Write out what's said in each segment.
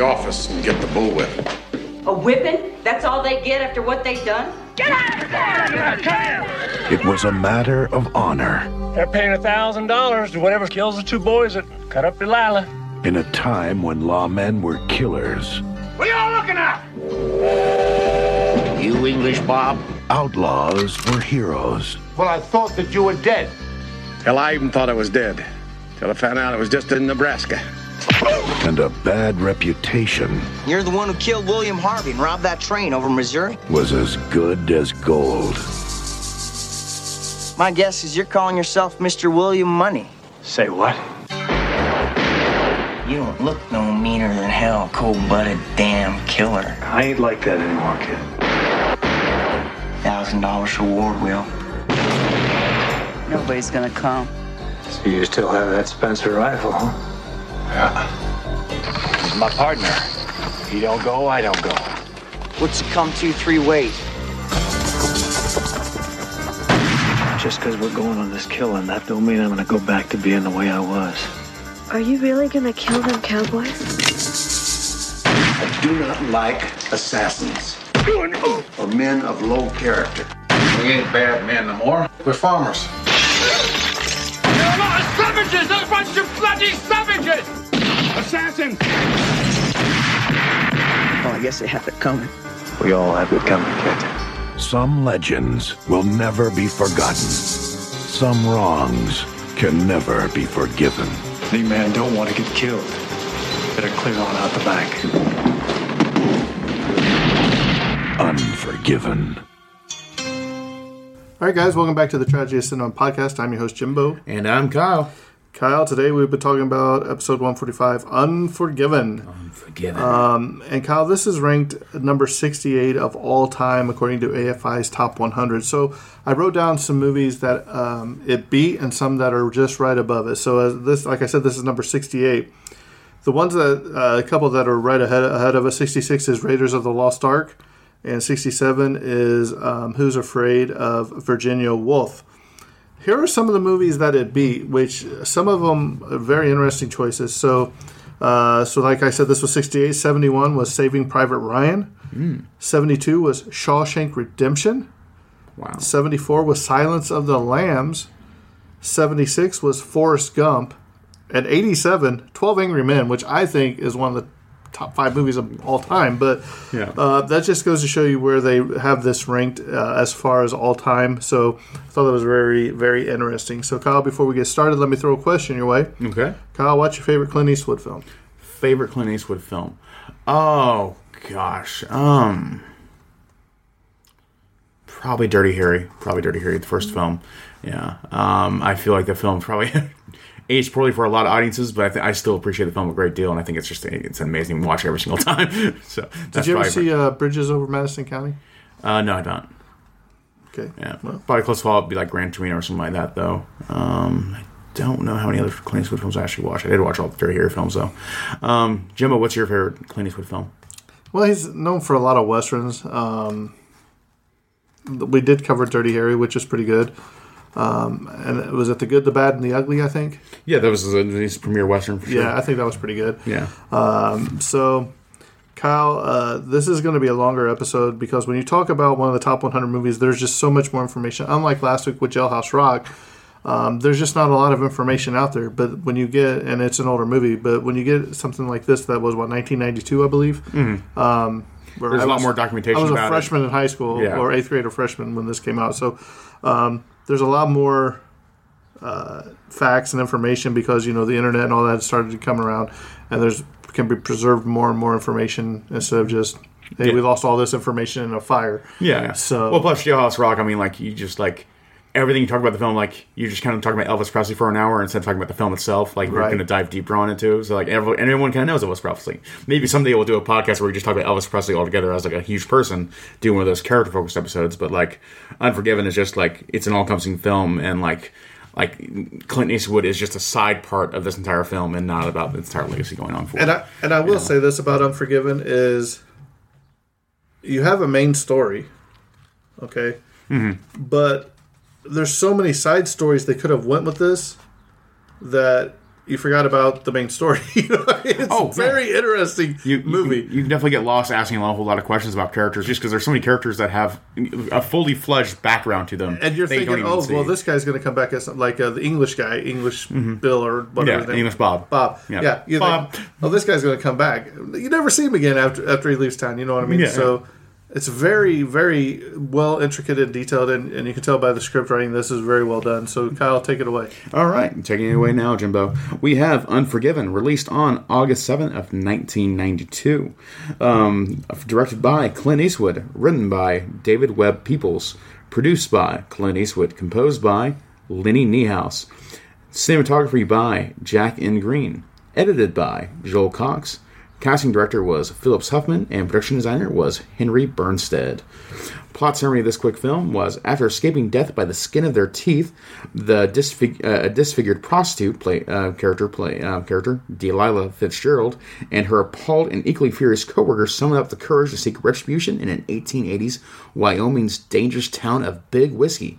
The office and get the bullwhip. A whipping? That's all they get after what they've done? Get out of there! It was a matter of honor They're paying a thousand dollars to whatever kills the two boys that cut up Delilah. in a time when lawmen were killers, What are y'all looking at? You English, Bob? outlaws were heroes, Well, I thought that you were dead. Hell, I even thought I was dead. Till I found out it was just in Nebraska. And a bad reputation You're the one who killed William Harvey and robbed that train over Missouri? was as good as gold. My guess is you're calling yourself Mr. William Munny. Say what? You don't look no meaner than hell, cold-blooded damn killer. I ain't like that anymore, kid. Thousand dollars reward, Will. Nobody's gonna come. So you still have that Spencer rifle, huh? Yeah. He's my partner. He don't go, I don't go. What's it come to three ways? Just because we're going on this killing, that don't mean I'm gonna go back to being the way I was. Are you really gonna kill them cowboys? I do not like assassins or men of low character. We ain't bad men no more. We're farmers. Savages! A bunch of bloody savages! Assassin! Oh, I guess they have it coming. We all have it coming, kid. Some legends will never be forgotten. Some wrongs can never be forgiven. Any man don't want to get killed. Better clear on out the back. Unforgiven. All right, guys, welcome back to the Tragedy of Cinema podcast. I'm your host, Jimbo. And I'm Kyle. Kyle, today we've been talking about episode 145, Unforgiven. Unforgiven. Um, and Kyle, this is ranked number 68 of all time according to AFI's top 100. So I wrote down some movies that um, it beat and some that are just right above it. So as this, like I said, this is number 68. The ones that uh, a couple that are right ahead ahead of us. 66 is Raiders of the Lost Ark, and 67 is um, Who's Afraid of Virginia Woolf. Here are some of the movies that it beat, which some of them are very interesting choices. So, uh, so like I said, this was 68. 71 was Saving Private Ryan. 72 was Shawshank Redemption. wow. 74 was Silence of the Lambs. 76 was Forrest Gump. And 87, 12 Angry Men, which I think is one of the top five movies of all time. But Yeah. uh, that just goes to show you where they have this ranked uh, as far as all time. So I thought that was very, very interesting. So, Kyle, before we get started, let me throw a question your way. Okay. Kyle, what's your favorite Clint Eastwood film? Favorite Clint Eastwood film? Oh gosh. Um. Probably Dirty Harry. Probably Dirty Harry, the first film. Yeah. Um. I feel like the film probably aged poorly for a lot of audiences, but I, th- I still appreciate the film a great deal, and I think it's just it's amazing to watch every single time. so Did you ever see uh, Bridges Over Madison County? Uh, no, I don't. Okay. Yeah, probably close follow would be like Gran Torino or something like that, though. Um, I don't know how many other Clint Eastwood films I actually watched. I did watch all the Dirty Harry films, though. Um, Jimbo, what's your favorite Clint Eastwood film? Well, he's known for a lot of westerns. Um, we did cover Dirty Harry, which is pretty good. Um, and it was it the good, the bad, and the ugly? I think. Yeah, that was his, premiere western for sure. Yeah, I think that was pretty good. yeah. Um, so, Kyle, uh, this is going to be a longer episode because when you talk about one of the top 100 movies, there's just so much more information. Unlike last week with Jailhouse Rock, um, there's just not a lot of information out there. But when you get, and it's an older movie, but when you get something like this that was, what, 1992, I believe? Mm-hmm. Um, where There's I a lot was- more documentation I was a about it. freshman in high school, Yeah. or eighth grade or freshman when this came out. So um, there's a lot more uh, facts and information because you know the internet and all that started to come around, and there's can be preserved more and more information instead of just hey Yeah. we lost all this information in a fire. Yeah. So well, plus Jailhouse Rock. I mean, like you just like everything you talk about the film, like you just kind of talking about Elvis Presley for an hour instead of talking about the film itself. Like we're Right. going to dive deeper on it too. So like everyone, everyone kind of knows Elvis Presley. Maybe someday we'll do a podcast where we just talk about Elvis Presley altogether as like a huge person, do one of those character focused episodes. But like Unforgiven is just like it's an all encompassing film and like. Like Clint Eastwood is just a side part of this entire film and not about the entire legacy going on for. And. I and I will say this about Unforgiven is you have a main story, okay, Mm-hmm. but there's so many side stories they could have went with this that you forgot about the main story. You know, it's Oh, a yeah. very interesting you, you movie. You, can definitely get lost asking a whole lot of questions about characters just because there's so many characters that have a fully fledged background to them. and you're you thinking, oh, see. well, this guy's going to come back as like uh, the English guy, English Bill or whatever. Mm-hmm. Yeah, English Bob. Bob. Yeah. Yeah. You Bob. Think, oh, this guy's going to come back. You never see him again after after he leaves town. You know what I mean? Yeah. So it's very, very well intricate and detailed, and, and you can tell by the script writing this is very well done. So Kyle, take it away. All right, I'm taking it away now, Jimbo. We have Unforgiven, released on August 7th of 1992. Um, directed by Clint Eastwood, written by David Webb Peoples, produced by Clint Eastwood, composed by Lenny Niehaus, cinematography by Jack N. Green, edited by Joel Cox. Casting director was Phyllis Huffman, and production designer was Henry Bumstead. Plot summary of this quick film was after escaping death by the skin of their teeth, the disfig- uh, disfigured prostitute play, uh, character play uh, character Delilah Fitzgerald and her appalled and equally furious coworkers summoned up the courage to seek retribution in an 1880s Wyoming's dangerous town of Big Whiskey.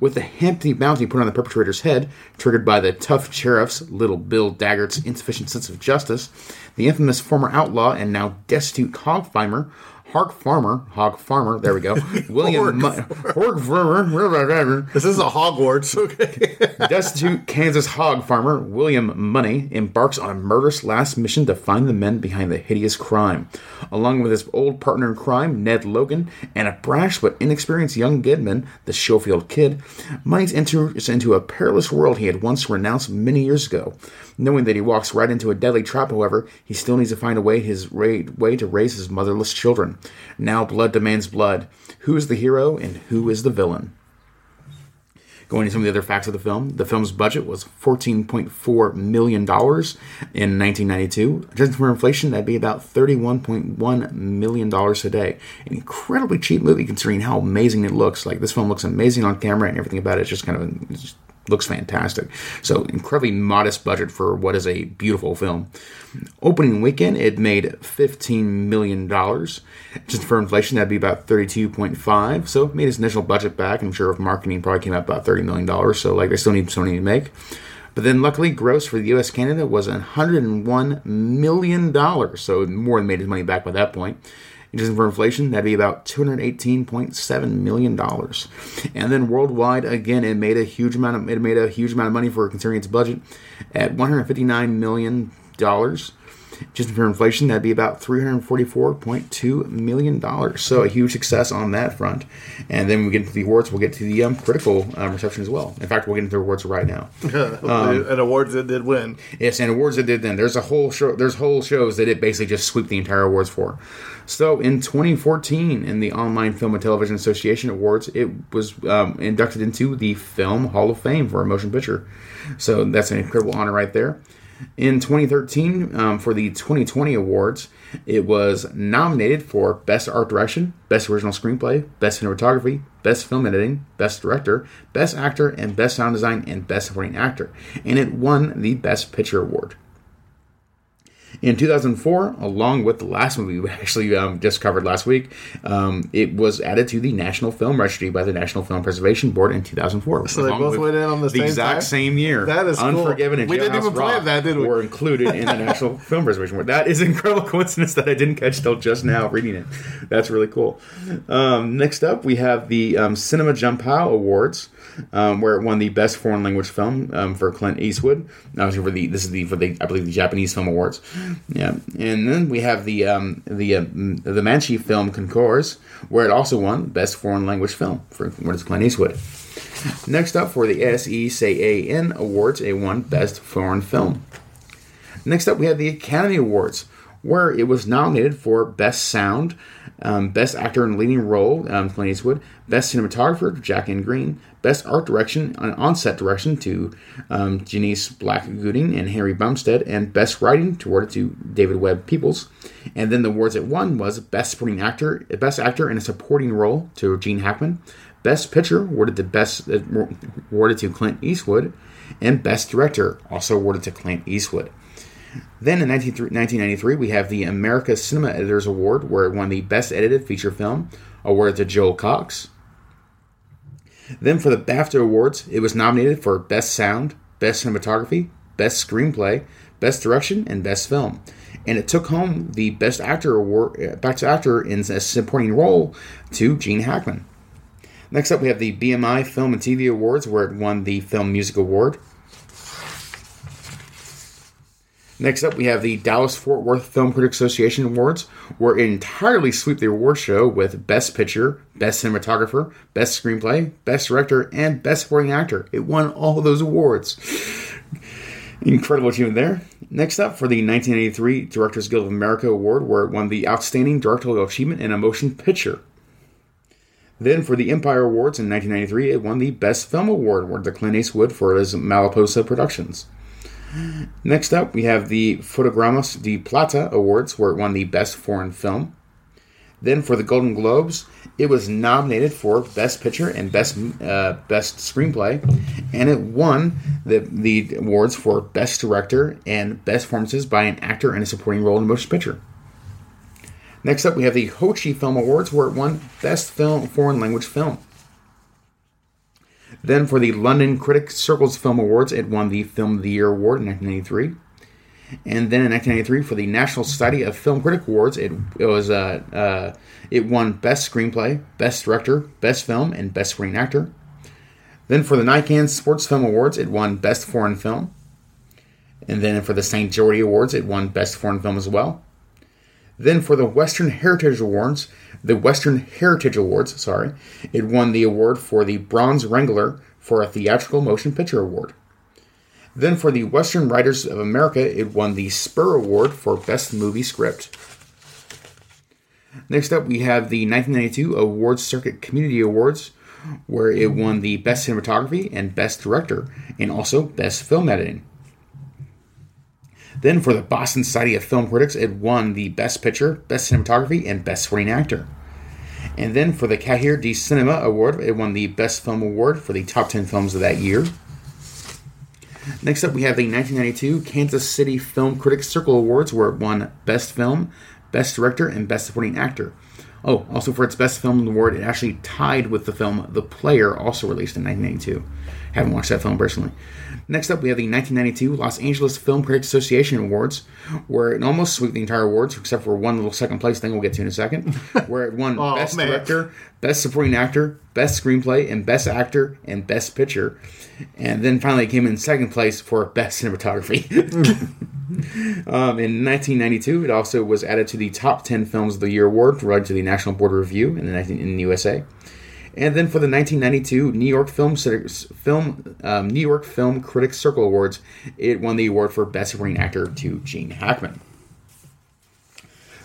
With the hefty bounty put on the perpetrator's head, triggered by the tough sheriff's Little Bill Daggett's insufficient sense of justice, the infamous former outlaw and now destitute hog Hog farmer, hog farmer. There we go. William hog farmer. This is a Hogwarts, okay? Destitute Kansas hog farmer William Munny embarks on a murderous last mission to find the men behind the hideous crime. Along with his old partner in crime, Ned Logan, and a brash but inexperienced young Goodman, the Schofield Kid, Munny enters into a perilous world he had once renounced many years ago. Knowing that he walks right into a deadly trap, however, he still needs to find a way his ra- way to raise his motherless children. Now blood demands blood. Who is the hero and who is the villain? Going into some of the other facts of the film, the film's budget was $14.4 million in 1992. Adjusted for inflation, that'd be about $31.1 million today. An incredibly cheap movie considering how amazing it looks. Like, this film looks amazing on camera and everything about it just kind of looks fantastic. So, incredibly modest budget for what is a beautiful film. Opening weekend, it made $15 million. Just for inflation, that'd be about 32.5. So it made its initial budget back. I'm sure if marketing probably came out about $30 million. So like they still need Sony to make. But then luckily, gross for the US Canada was $101 million. So more than made his money back by that point. Adjusting for inflation, that'd be about $218.7 million. And then worldwide, again, it made a huge amount of it made a huge amount of money for considering its budget at $159 million. Just for inflation, that'd be about $344.2 million. So a huge success on that front. And then we get into the awards, we'll get to the um, critical um, reception as well. In fact, we'll get into the awards right now. and awards that did win. Yes, and awards that did then. There's a whole show. There's whole shows that it basically just sweep the entire awards for. So in 2014, in the Online Film and Television Association Awards, it was um, inducted into the Film Hall of Fame for a motion picture. So that's an incredible honor right there. In 2013, um, for the 2020 awards, it was nominated for Best Art Direction, Best Original Screenplay, Best Cinematography, Best Film Editing, Best Director, Best Actor, and Best Sound Design and Best Supporting Actor. And it won the Best Picture award. In 2004, along with the last movie we actually um, just covered last week, um, it was added to the National Film Registry by the National Film Preservation Board in 2004. So they both went in on the same exact time? same year. That is cool. Unforgiven and We didn't even plan Rock that, did we? Were included in the National Film Preservation Board. That is an incredible coincidence that I didn't catch till just now reading it. That's really cool. Um, next up, we have the um, Cinema Jump How Awards. Um, where it won the best foreign language film um, for Clint Eastwood. Obviously, for the this is the for the I believe the Japanese Film Awards. Yeah, and then we have the um, the uh, the Mainichi film Concours, where it also won best foreign language film for Clint Eastwood. Next up for the SECAN Awards, it won best foreign film. Next up, we have the Academy Awards, where it was nominated for Best Sound, um, Best Actor in Leading Role, um, Clint Eastwood, Best Cinematographer, Jack N. Green, Best Art Direction and On-Set Direction to um, Janice Black Gooding and Harry Bumstead, and Best Writing awarded to David Webb Peoples. And then the awards it won was Best Supporting Actor, Best Actor in a Supporting Role to Gene Hackman, Best Picture awarded to Best uh, awarded to Clint Eastwood, and Best Director also awarded to Clint Eastwood. Then in 19, 1993, we have the America Cinema Editors Award, where it won the Best Edited Feature Film, award to Joel Cox. Then for the BAFTA Awards, it was nominated for Best Sound, Best Cinematography, Best Screenplay, Best Direction, and Best Film. And it took home the Best Actor Award, uh, Best Actor in a Supporting Role to Gene Hackman. Next up, we have the BMI Film and TV Awards, where it won the Film Music Award. Next up, we have the Dallas Fort Worth Film Critics Association Awards, where it entirely swept the award show with Best Picture, Best Cinematographer, Best Screenplay, Best Director, and Best Supporting Actor. It won all those awards. Incredible achievement there. Next up, for the 1983 Directors Guild of America Award, where it won the Outstanding Directorial Achievement in a Motion Picture. Then, for the Empire Awards in 1993, it won the Best Film Award, awarded to Clint Eastwood for his Malpaso Productions. Next up, we have the Fotogramas de Plata Awards, where it won the Best Foreign Film. Then, for the Golden Globes, it was nominated for Best Picture and Best uh, Best Screenplay, and it won the the awards for Best Director and Best Performances by an Actor in a Supporting Role in a Motion Picture. Next up, we have the Hochi Film Awards, where it won Best Film Foreign Language Film. Then for the London Critics Circles Film Awards, it won the Film of the Year Award in 1993. And then in 1993, for the National Society of Film Critic Awards, it, it was uh, uh, it won Best Screenplay, Best Director, Best Film, and Best Screen Actor. Then for the Nikkan Sports Film Awards, it won Best Foreign Film. And then for the St. Jordi Awards, it won Best Foreign Film as well. Then for the Western Heritage Awards, the Western Heritage Awards, sorry, it won the award for the Bronze Wrangler for a Theatrical Motion Picture Award. Then for the Western Writers of America, it won the Spur Award for Best Movie Script. Next up, we have the 1992 Awards Circuit Community Awards, where it won the Best Cinematography and Best Director, and also Best Film Editing. Then for the Boston Society of Film Critics, it won the Best Picture, Best Cinematography, and Best Supporting Actor. And then for the Cahiers du Cinema Award, it won the Best Film Award for the top 10 films of that year. Next up, we have the 1992 Kansas City Film Critics Circle Awards, where it won Best Film, Best Director, and Best Supporting Actor. Oh, also for its Best Film Award, it actually tied with the film The Player, also released in 1992. Haven't watched that film personally. Next up, we have the 1992 Los Angeles Film Critics Association Awards, where it almost swept the entire awards, except for one little second place thing we'll get to in a second, where it won Oh, Best man. Director, Best Supporting Actor, Best Screenplay, and Best Actor, and Best Picture. And then finally came in second place for Best Cinematography. um, in 1992, it also was added to the top 10 films of the year award provided to the National Board of Review in the, 19, in the USA. And then for the 1992 New York Film Film um, New York Film Critics Circle Awards, it won the award for Best Supporting Actor to Gene Hackman.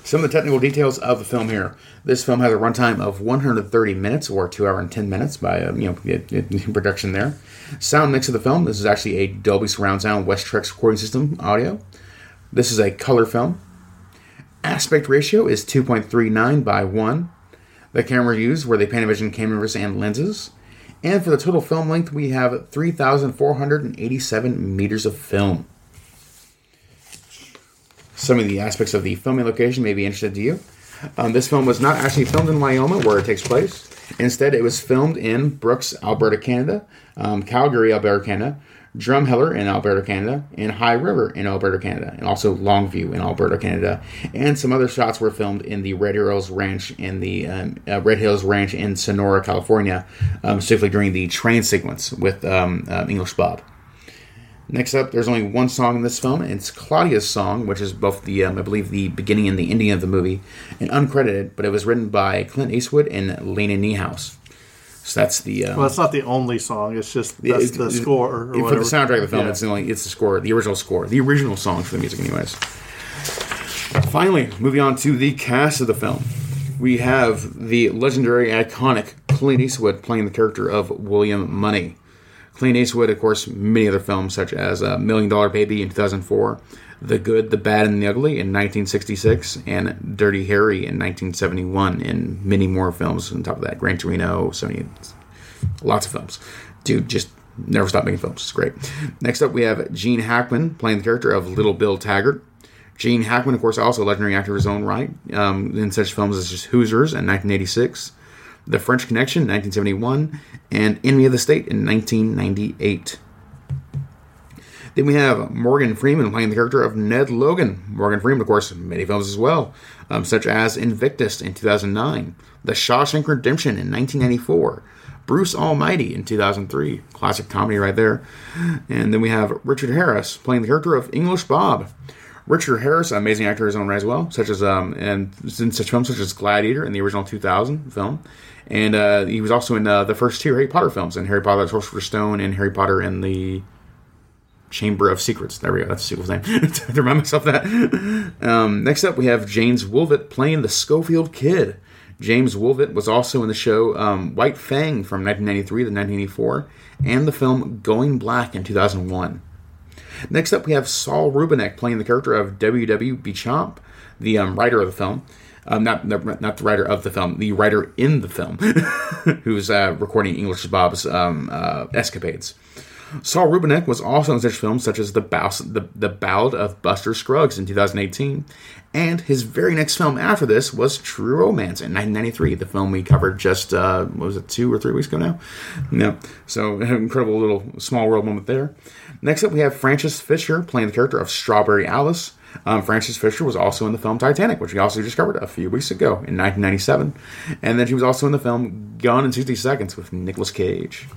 Some of the technical details of the film here. This film has a runtime of 130 minutes, or two hour and 10 minutes by uh, you know production there. Sound mix of the film. This is actually a Dolby Surround Sound Westrex recording system audio. This is a color film. Aspect ratio is 2.39 by 1. The camera used were the Panavision cameras and lenses. And for the total film length, we have 3,487 meters of film. some of the aspects of the filming location may be interested to you. Um, this film was not actually filmed in Wyoming, where it takes place. Instead, it was filmed in Brooks, Alberta, Canada, um, Calgary, Alberta, Canada, Drumheller in Alberta, Canada, and High River in Alberta, Canada, and also Longview in Alberta, Canada. And some other shots were filmed in the Red Hills Ranch in the um, uh, Red Hills Ranch in Sonora, California, um, specifically during the train sequence with um, uh, English Bob. Next up, there's only one song in this film. It's Claudia's song, which is both the, um, I believe, the beginning and the ending of the movie, and uncredited, but it was written by Clint Eastwood and Lenny Niehaus. So that's the. Um, Well, it's not the only song. It's just that's it- the it- score. Or for the soundtrack of the film, Yeah. it's the only it's the score, the original score, the original song for the music, anyways. Finally, moving on to the cast of the film, we have the legendary, iconic Clint Eastwood playing the character of William Munny. Clint Eastwood, of course, many other films such as uh, Million Dollar Baby in 2004, The Good, the Bad, and the Ugly in 1966, and Dirty Harry in 1971, and many more films on top of that. Gran Torino, 70, lots of films. Dude, just never stop making films. It's great. Next up, we have Gene Hackman playing the character of Little Bill Taggart. Gene Hackman, of course, also a legendary actor of his own right, um, in such films as Hoosiers in 1986, The French Connection 1971, and Enemy of the State in 1998. Then we have Morgan Freeman playing the character of Ned Logan. Morgan Freeman, of course, in many films as well, um, such as Invictus in 2009, The Shawshank Redemption in 1994, Bruce Almighty in 2003, classic comedy right there. And then we have Richard Harris playing the character of English Bob. Richard Harris, amazing actor in his own right as well, such as um, and in such films such as Gladiator in the original 2000 film, and uh, he was also in uh, the first two Harry Potter films, and Harry Potter: the Sorcerer's Stone and Harry Potter and the Chamber of Secrets. There we go. That's the sequel's name. to remind myself that. Um, next up, we have Jaimz Woolvett playing the Schofield Kid. Jaimz Woolvett was also in the show um, White Fang from 1993 to 1984, and the film Going Black in 2001. Next up, we have Saul Rubinek playing the character of W.W. Beauchamp, the um, writer of the film. Um, not, the, not the writer of the film, the writer in the film, who's uh, recording English Bob's um, uh, escapades. Saul Rubinek was also in such films such as the, Bows- the, the Ballad of Buster Scruggs in 2018, and his very next film after this was True Romance in 1993, the film we covered just, uh, what was it, two or three weeks ago now? No. So, an incredible little small world moment there. Next up, we have Frances Fisher playing the character of Strawberry Alice. Um, Frances Fisher was also in the film Titanic, which we also just covered a few weeks ago in 1997. And then she was also in the film Gone in 60 Seconds with Nicolas Cage.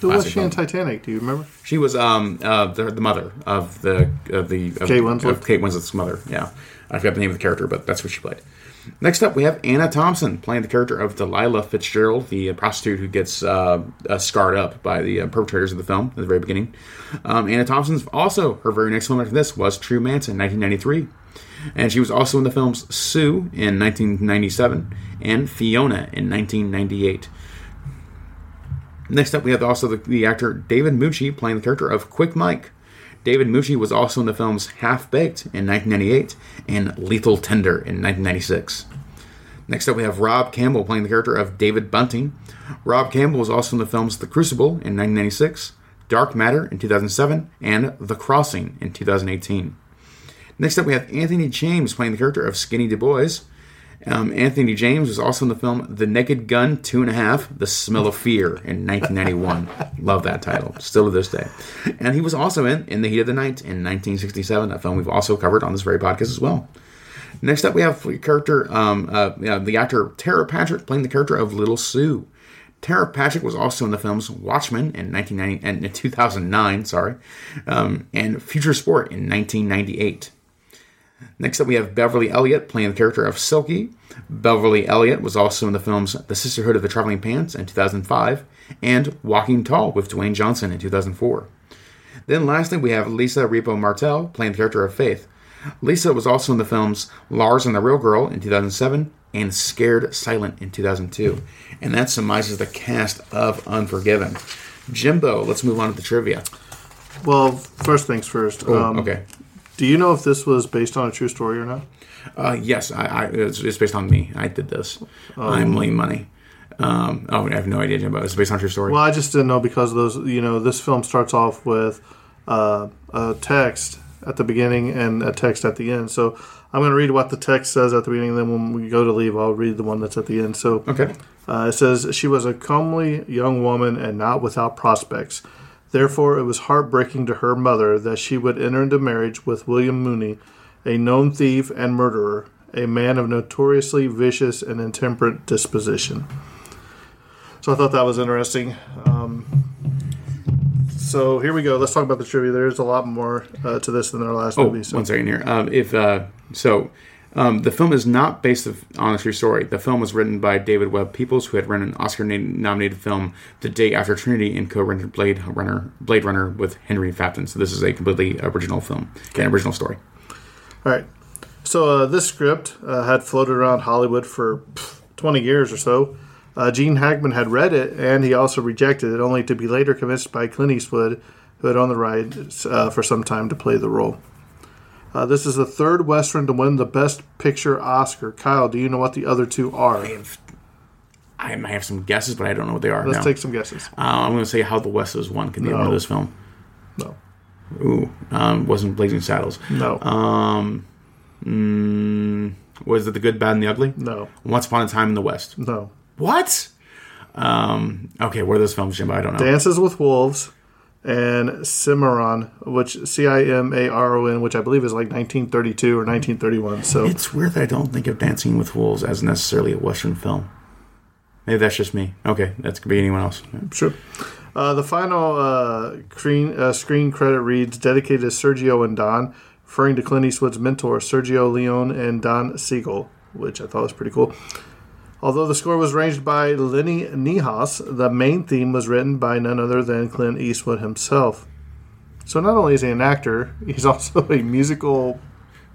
Who was she in. Titanic? Do you remember? She was um uh the, the mother of the of the of, Kate Winslet? of Kate Winslet's mother. Yeah, I forgot the name of the character, but that's what she played. Next up, we have Anna Thomson playing the character of Delilah Fitzgerald, the prostitute who gets uh, uh, scarred up by the uh, perpetrators of the film at the very beginning. Um, Anna Thomson's also her very next film after this was True Manson, 1993, and she was also in the films Sue in 1997 and Fiona in 1998. Next up, we have also the, the actor David Mucci playing the character of Quick Mike. David Mucci was also in the films Half Baked in 1998 and Lethal Tender in 1996. Next up, we have Rob Campbell playing the character of David Bunting. Rob Campbell was also in the films The Crucible in 1996, Dark Matter in 2007, and The Crossing in 2018. Next up, we have Anthony James playing the character of Skinny Du Bois. Um, Anthony James was also in the film The Naked Gun Two and a Half The Smell of Fear in 1991. Love that title, still to this day. And he was also in In the Heat of the Night in 1967, a film we've also covered on this very podcast as well. Next up, we have the character, um, uh, the actor Tara Patrick playing the character of Little Sue. Tara Patrick was also in the films Watchmen in 1990 and 2009, sorry, um, and Future Sport in 1998. Next up, we have Beverly Elliott playing the character of Silky. Beverly Elliott was also in the films The Sisterhood of the Traveling Pants in 2005 and Walking Tall with Dwayne Johnson in 2004. Then lastly, we have Lisa Repo-Martell playing the character of Faith. Lisa was also in the films Lars and the Real Girl in 2007 and Scared Silent in 2002. And that summarizes the cast of Unforgiven. Jimbo, let's move on to the trivia. Well, first things first. Oh, um, okay. Do you know if this was based on a true story or not? Uh, yes, I, I, it's, it's based on me. I did this. I'm William Munny. Um, oh, I have no idea, Jimbo. It's based on a true story. Well, I just didn't know because those. You know, this film starts off with uh, a text at the beginning and a text at the end. So I'm going to read what the text says at the beginning. Then when we go to leave, I'll read the one that's at the end. So Okay. uh, it says, She was a comely young woman and not without prospects. Therefore, it was heartbreaking to her mother that she would enter into marriage with William Munny, a known thief and murderer, a man of notoriously vicious and intemperate disposition. So I thought that was interesting. Um, so here we go. Let's talk about the trivia. There's a lot more uh, to this than our last Oh, movie. So. one second here. Um, if uh, so, um, the film is not based on a true story. The film was written by David Webb Peoples, who had written an Oscar-nominated film the day after Trinity and co-rented Blade Runner, Blade Runner with Henry Fafton. So this is a completely original film, an original story. All right. So uh, this script uh, had floated around Hollywood for pff, 20 years or so. Uh, Gene Hackman had read it, and he also rejected it, only to be later convinced by Clint Eastwood, who had owned the rights uh, for some time to play the role. Uh, this is the third Western to win the Best Picture Oscar. Kyle, do you know what the other two are? I might have some guesses, but I don't know what they are. Let's now. take some guesses. Uh, I'm going to say How the West Was Won can be No. one of this film. No. Ooh, um, wasn't Blazing Saddles. No. Um, mm, was it The Good, Bad, and the Ugly? No. Once Upon a Time in the West. No. What? Um, okay, what are those films, Jimbo? I don't know. Dances with Wolves and Cimarron, which C I M A R O N, which I believe is like 1932 or 1931. So It's weird that I don't think of Dancing with Wolves as necessarily a Western film. Maybe that's just me. Okay, that could be anyone else. Sure. Uh, the final uh, screen, uh, screen credit reads dedicated to Sergio and Don, referring to Clint Eastwood's mentor, Sergio Leone and Don Siegel, which I thought was pretty cool. Although the score was arranged by Lenny Niehaus, the main theme was written by none other than Clint Eastwood himself. So not only is he an actor, he's also a musical.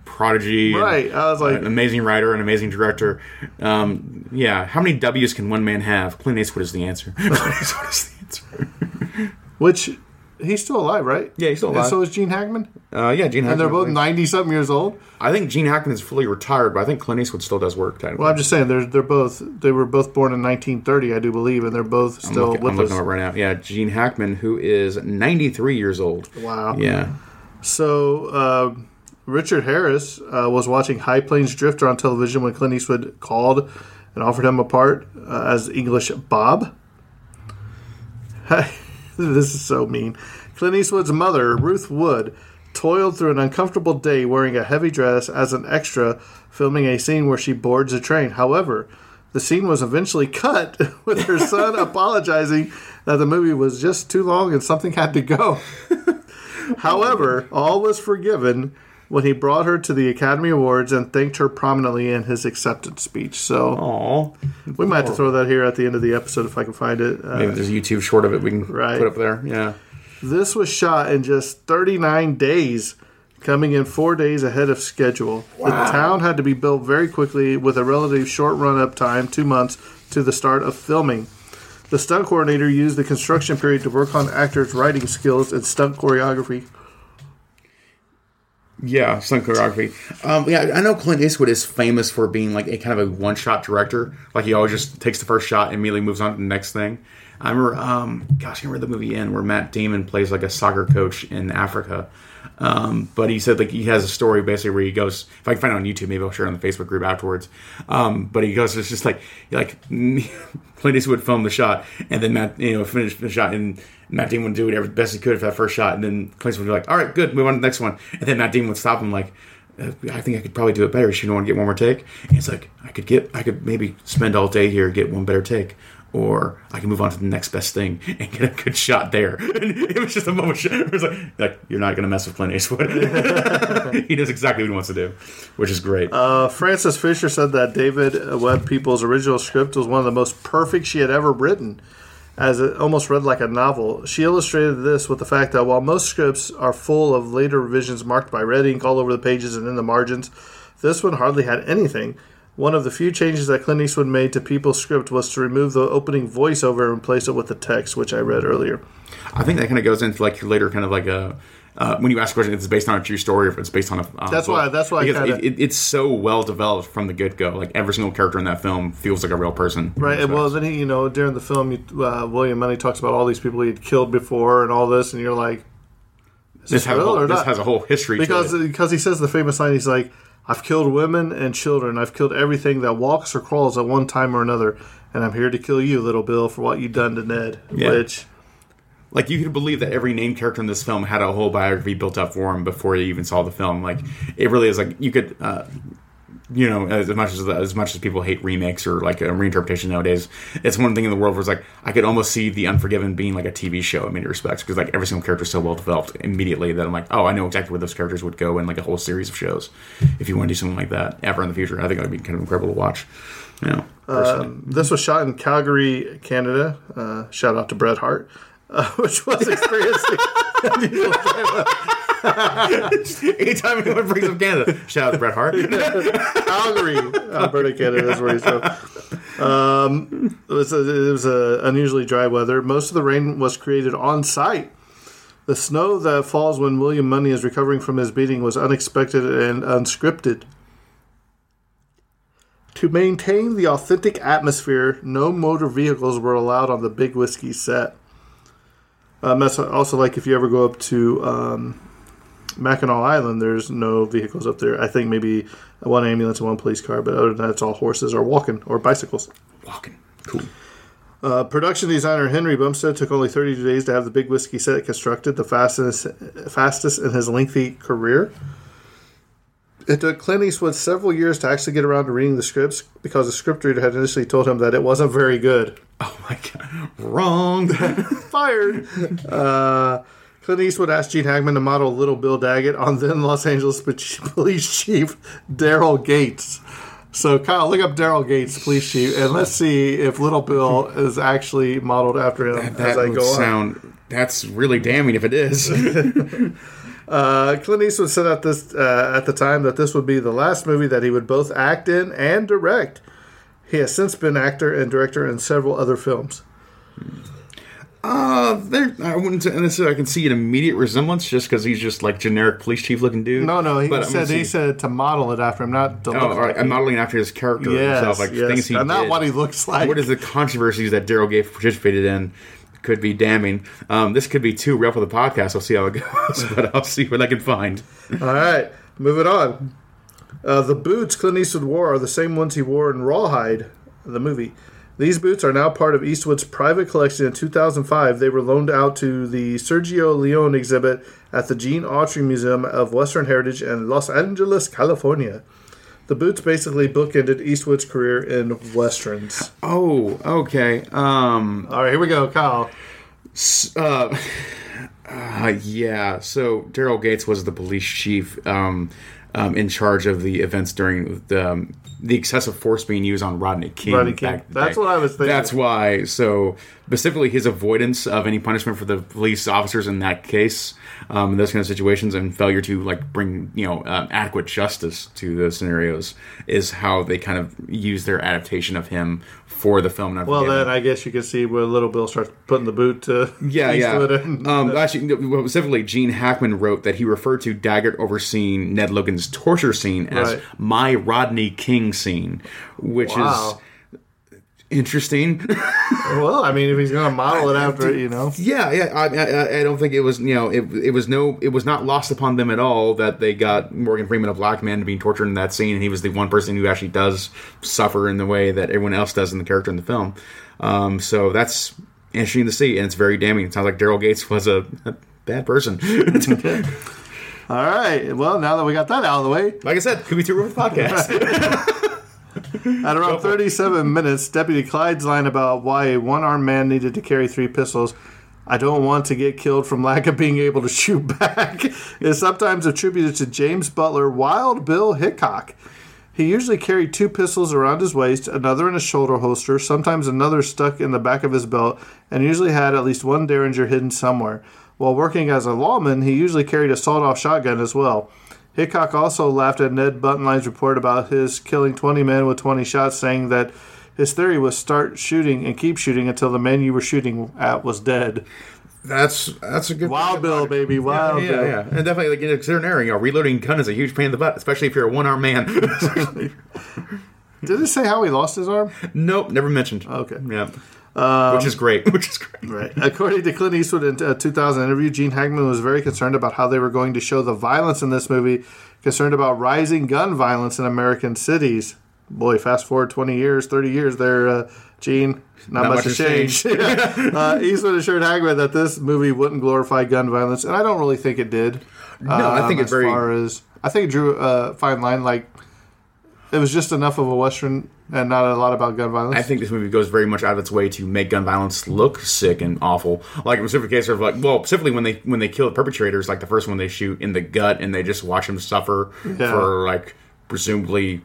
Prodigy. Right, I was like- an amazing writer, an amazing director. Um, yeah, how many W's can one man have? Clint Eastwood is the answer. Clint Eastwood is the answer. Which he's still alive, right? Yeah, he's still alive. And so is Gene Hackman, Uh, yeah, Gene Hackman. and they're both ninety something years old. I think Gene Hackman is fully retired, but I think Clint Eastwood still does work. Technically. Well, I'm just saying they're they're both they were both born in 1930, I do believe, and they're both I'm still looking, with I'm looking us. at it right now. Yeah, Gene Hackman, who is 93 years old. Wow. Yeah. So uh, Richard Harris uh, was watching High Plains Drifter on television when Clint Eastwood called and offered him a part uh, as English Bob. this is so mean. Clint Eastwood's mother, Ruth Wood, toiled through an uncomfortable day wearing a heavy dress as an extra, filming a scene where she boards a train. However, the scene was eventually cut with her son apologizing that the movie was just too long and something had to go. However, all was forgiven when he brought her to the Academy Awards and thanked her prominently in his acceptance speech. So Aw. we might have to throw that here at the end of the episode if I can find it. Uh, Maybe there's a YouTube short of it we can Right. put up there. Yeah. This was shot in just 39 days, coming in four days ahead of schedule. The town had to be built very quickly with a relatively short run up time, two months, to the start of filming. The stunt coordinator used the construction period to work on actors' writing skills and stunt choreography. Yeah, stunt choreography. Um, yeah, I know Clint Eastwood is famous for being like a kind of a one-shot director. Like he always just takes the first shot and immediately moves on to the next thing. I remember, um, gosh, I remember the movie in where Matt Damon plays like a soccer coach in Africa. Um, but he said like he has a story basically where he goes. If I can find it on YouTube, maybe I'll share it on the Facebook group afterwards. Um, but he goes, it's just like like Clint Eastwood filmed the shot, and then Matt, you know, finished the shot, and Matt Damon would do whatever best he could for that first shot, and then Clint would be like, "All right, good, move on to the next one," and then Matt Damon would stop him like. "Uh, I think I could probably do it better. Should You want to get one more take. And he's like, I could get, I could maybe spend all day here, get one better take, or I can move on to the next best thing and get a good shot there. And it was just a moment. It was like, like you're not going to mess with Clint Eastwood. he knows exactly what he wants to do, which is great. Uh, Frances Fisher said that David Webb People's original script was one of the most perfect she had ever written, as it almost read like a novel. She illustrated this with the fact that while most scripts are full of later revisions marked by red ink all over the pages and in the margins, this one hardly had anything. One of the few changes that Clint Eastwood made to People's script was to remove the opening voiceover and replace it with the text, which I read earlier. I think that kind of goes into like later kind of like a. Uh, when you ask a question, if it's based on a true story or if it's based on a. Uh, That's why- that's why Because kinda- it, it, it's so well developed from the get go. Like every single character in that film feels like a real person. Right. and Well, then he, you know, during the film, you- uh, William Munny talks about all these people he'd killed before and all this, and you're like, This, has a, whole, this has a whole history because to it. because he says the famous line. He's like, "I've killed women and children. I've killed everything that walks or crawls at one time or another, and I'm here to kill you, little Bill, for what you done to Ned." Yeah. Which Like you could believe that every named character in this film had a whole biography built up for him before you even saw the film. Like it really is like you could, uh, you know, as much as as much as people hate remakes or like a reinterpretation nowadays, it's one thing in the world where it's like I could almost see The Unforgiven being like a TV show in many respects because like every single character is so well developed immediately that I'm like, oh, I know exactly where those characters would go in like a whole series of shows. If you want to do something like that ever in the future, I think it would be kind of incredible to watch. You know, um, this was shot in Calgary, Canada. Uh, shout out to Bret Hart, uh, which was experiencing. Anytime anyone brings up Canada, shout out to Bret Hart. Calgary, Alberta, Canada. That's where he's from. Um, it was a, it was a unusually dry weather. Most of the rain was created on site. The snow that falls when William Munny is recovering from his beating was unexpected and unscripted. To maintain the authentic atmosphere, no motor vehicles were allowed on the Big Whiskey set. Um, that's also like if you ever go up to um, Mackinac Island, there's no vehicles up there. I think maybe one ambulance and one police car, but other than that, it's all horses or walking or bicycles. Walking, cool. Uh, production designer Henry Bumstead took only 32 days to have the Big Whiskey set constructed, the fastest, fastest in his lengthy career. It took Clint Eastwood several years to actually get around to reading the scripts because the script reader had initially told him that it wasn't very good. Oh my god, wrong. Fired. Uh, Clint Eastwood asked Gene Hackman to model Little Bill Daggett on then Los Angeles Police Chief Daryl Gates. So, Kyle, look up Daryl Gates, police chief, and let's see if Little Bill is actually modeled after him that as I go on. sound. That's really damning if it is. Uh, Clint Eastwood said at this uh, at the time that this would be the last movie that he would both act in and direct. He has since been actor and director in several other films. uh, there. I wouldn't say necessarily. I can see an immediate resemblance just because he's just like generic police chief looking dude. No, no, he But said he said to model it after him, not to Oh, look all right. like I'm modeling after his character Yes, himself, like yes, things he and not did. what he looks like. What is the controversies that Daryl Gates participated in? Could be damning. Um, this could be too real for the podcast. I'll see how it goes, but I'll see what I can find. All right, moving on. Uh, the boots Clint Eastwood wore are the same ones he wore in Rawhide, the movie. These boots are now part of Eastwood's private collection. In 2005, they were loaned out to the Sergio Leone exhibit at the Gene Autry Museum of Western Heritage in Los Angeles, California. The boots basically bookended Eastwood's career in westerns. Oh, okay. Um, All right, here we go, Kyle. uh, uh, yeah. So Daryl Gates was the police chief um, um, in charge of the events during the um, the excessive force being used on Rodney King. Rodney King. back in the That's day. what I was thinking. That's why. So specifically, his avoidance of any punishment for the police officers in that case, um, in those kind of situations, and failure to like bring you know uh, adequate justice to those scenarios is how they kind of use their adaptation of him for the film. Well, then I guess you can see where Little Bill starts putting the boot to Yeah, Eastwood yeah. and- Um, actually, specifically, Gene Hackman wrote that he referred to Daggett overseeing Ned Logan's torture scene as Right. my Rodney King scene, which Wow. is interesting. well, I mean, if he's going to model it after, it, you know. yeah, yeah. I, I, I don't think it was you know it, it was no it was not lost upon them at all that they got Morgan Freeman, a black man, being tortured in that scene, and he was the one person who actually does suffer in the way that everyone else does in the character in the film. Um, so that's interesting to see, and it's very damning. It sounds like Daryl Gates was a, a bad person. All right. Well, now that we got that out of the way, like I said, could be for the podcast. at around 37 minutes, Deputy Clyde's line about why a one armed man needed to carry three pistols. I don't want to get killed from lack of being able to shoot back is sometimes attributed to James Butler, Wild Bill Hickok. He usually carried two pistols around his waist, another in a shoulder holster, sometimes another stuck in the back of his belt, and usually had at least one Derringer hidden somewhere. While working as a lawman, he usually carried a sawed off shotgun as well. Hickok also laughed at Ned Buntline's report about his killing 20 men with 20 shots, saying that his theory was start shooting and keep shooting until the man you were shooting at was dead. that's that's a good Wild Bill, baby, Wild yeah, Bill. yeah, and definitely like in a certain area, you know, reloading gun is a huge pain in the butt, especially if you're a one armed man. Did it say how he lost his arm? Nope, never mentioned. Okay. Yeah. Which is great. Which is great. Right. According to Clint Eastwood in a 2000 interview, Gene Hackman was very concerned about how they were going to show the violence in this movie, concerned about rising gun violence in American cities. Boy, fast forward 20 years, 30 years there, uh, Gene. Not, Not much, much changed. Yeah. uh, Eastwood assured Hackman that this movie wouldn't glorify gun violence, and I don't really think it did. No, I think Um, it's as very- far as I think it drew a fine line. Like it was just enough of a western and not a lot about gun violence. I think this movie goes very much out of its way to make gun violence look sick and awful. Like in specific case of like, well, specifically when they when they kill the perpetrators, like the first one they shoot in the gut and they just watch them suffer Yeah. for like presumably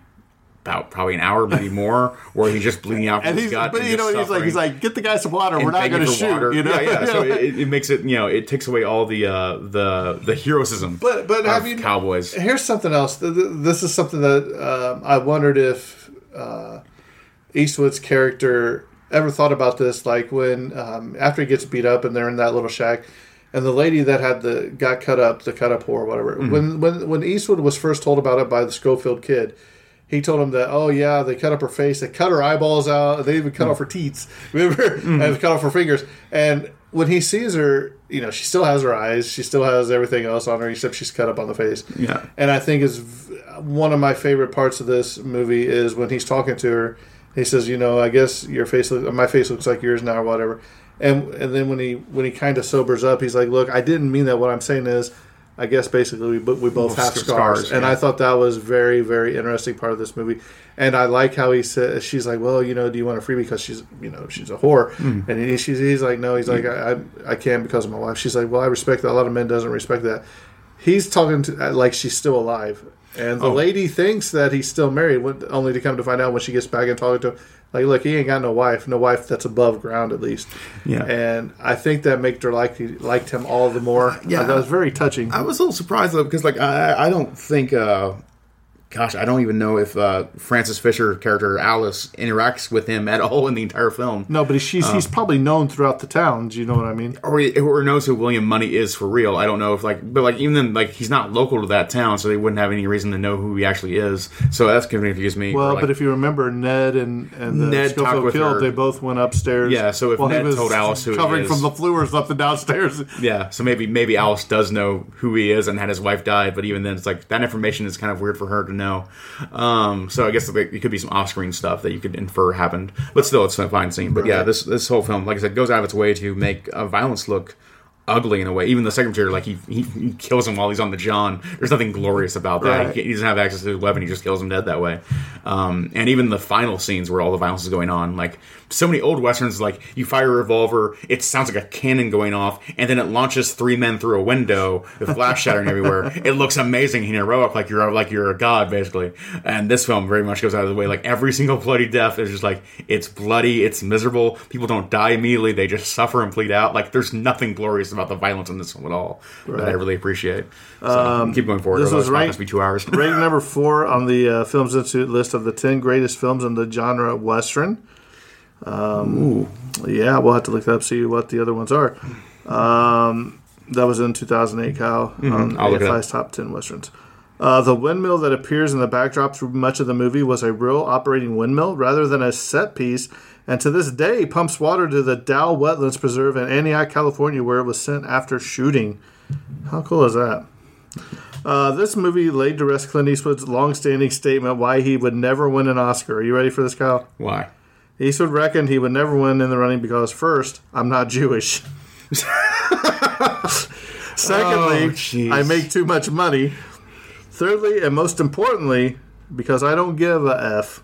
about probably an hour, maybe more, where he's just bleeding out from his gut. but and you know, he's like, he's like, get the guy some water. We're not going to shoot. water. You know, Yeah, yeah. So it, it makes it you know it takes away all the uh, the the heroism. But but of have you cowboys? Here's something else. Th- th- This is something that um, I wondered if uh, Eastwood's character ever thought about this. Like when um, after he gets beat up and they're in that little shack, and the lady that had the got cut up, the cut up whore, whatever. Mm-hmm. When when when Eastwood was first told about it by the Schofield kid. He told him that, oh yeah, they cut up her face, they cut her eyeballs out, they even cut off her teats, remember, Mm-hmm. and cut off her fingers. And when he sees her, you know, she still has her eyes, she still has everything else on her, except she's cut up on the face. Yeah. And I think is v- one of my favorite parts of this movie is when he's talking to her. He says, "You know, I guess your face, look, my face looks like yours now, or whatever." And and then when he when he kind of sobers up, he's like, "Look, I didn't mean that. What I'm saying is, I guess basically we, we both have Scars, scars." And yeah. I thought that was very very interesting part of this movie. And I like how he says, "She's like, well, you know, do you want a free because she's you know she's a whore?" Mm. And he, she's he's like, "No," he's like, I, I I can't because of my wife." She's like, "Well, I respect that. A lot of men doesn't respect that." He's talking to uh, like she's still alive, and the Oh. lady thinks that he's still married, only to come to find out when she gets back and talking to him, like, look, he ain't got no wife, no wife that's above ground at least. Yeah. and I think that made her like liked him all the more. Yeah. that was very touching. I was a little surprised though because like I I don't think uh gosh I don't even know if uh Frances Fisher character Alice interacts with him at all in the entire film. no, but she's he's probably known throughout the town. Do you know what I mean? Or, or knows who William Munny is for real. I don't know if like, but like even then, like he's not local to that town, so they wouldn't have any reason to know who he actually is. So that's confused me. Well, like, but if you remember, Ned and and the Ned talked Schofield with killed, her. they both went upstairs. Yeah, so if he Ned was told Alice who he covering from the floors up and downstairs. Yeah, so maybe maybe Alice does know who he is and had his wife died, but even then, it's like that information is kind of weird for her to know. Um, so I guess it could be some off-screen stuff that you could infer happened, but still, it's a fine scene. But yeah, this this whole film, like I said, goes out of its way to make uh, violence look ugly in a way. Even the secretary, like he, he he kills him while he's on the John. There's nothing glorious about that. Right. He, he doesn't have access to his weapon. He just kills him dead that way. Um, and even the final scenes where all the violence is going on, like so many old westerns, like you fire a revolver, it sounds like a cannon going off, and then it launches three men through a window with glass shattering everywhere. It looks amazing and heroic, like you're like you're a god basically. And this film very much goes out of the way. Like every single bloody death is just like it's bloody, it's miserable. People don't die immediately; they just suffer and bleed out. Like there's nothing glorious about the violence in this film at all that I really appreciate. So keep going forward. Um, this was ranked- be two hours. Ranked number four on the uh, Films Institute list of the 10 greatest films in the genre Western. Um, yeah, we'll have to look that up, see what the other ones are. Um, that was in 2008, Kyle, on Mm-hmm. I'll look it up. AFI's Top 10 Westerns. Uh, the windmill that appears in the backdrop through much of the movie was a real operating windmill rather than a set piece, and to this day pumps water to the Dow Wetlands Preserve in Antioch, California, where it was sent after shooting. How cool is that? Uh, this movie laid to rest Clint Eastwood's long-standing statement why he would never win an Oscar. Are you ready for this, Kyle? Why? Eastwood reckoned he would never win in the running because, first, I'm not Jewish. Secondly, Oh. I make too much money. Thirdly, and most importantly, because I don't give a F.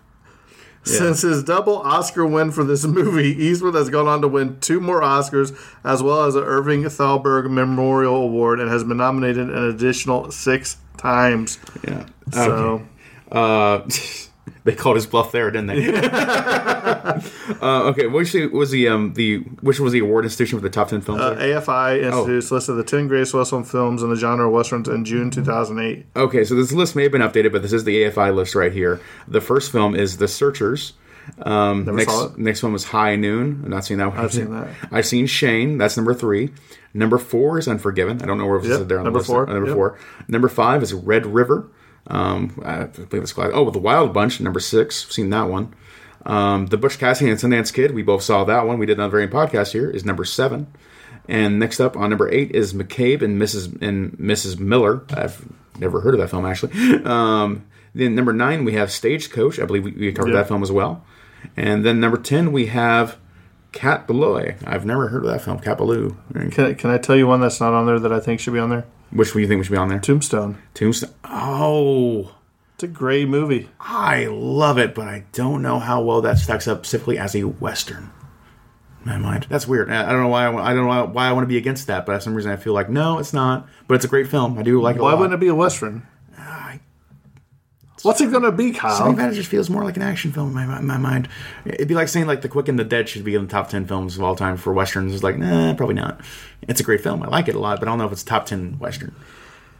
Since his double Oscar win for this movie, Eastwood has gone on to win two more Oscars, as well as an Irving Thalberg Memorial Award, and has been nominated an additional six times. Yeah. So, Uh, they called his bluff there, didn't they? uh, okay. Which was the um the which was the award institution for the top ten films? uh? AFI Institute's listed the 10 greatest Western films in the genre of Westerns in June 2008. Okay, so this list may have been updated, but this is the AFI list right here. The first film is The Searchers. Um, Never next, next film is High Noon. I've not seen that one. I've seen that. I've seen Shane. That's number three. Number four is Unforgiven. I don't know where it was Yep, there on number the list. four, Uh, Number yep. four. Number five is Red River. Um, I believe it's called. Oh, The Wild Bunch, number six. Seen that one. Um, the Butch Cassidy and Sundance Kid. We both saw that one. We did another variant podcast here. Is number seven. And next up on number eight is McCabe and Mrs. and Mrs. Miller. I've never heard of that film actually. Um, then number nine we have Stagecoach. I believe we, we covered Yeah. that film as well. And then number ten we have Cat Ballou. I've never heard of that film. Cat Ballou. Can, can I tell you one that's not on there that I think should be on there? Which one do you think we should be on there? Tombstone. Tombstone. Oh, It's a great movie. I love it, but I don't know how well that stacks up specifically as a western. In my mind, that's weird. I don't know why. I, I don't know why I want to be against that, but for some reason I feel like no, it's not. But it's a great film. I do like it. Why a lot. wouldn't it be a western? What's it gonna be, Kyle? Something about it just feels more like an action film in my, my mind. It'd be like saying like The Quick and the Dead should be in the top ten films of all time for westerns. It's like nah, probably not. It's a great film. I like it a lot, but I don't know if it's top ten western.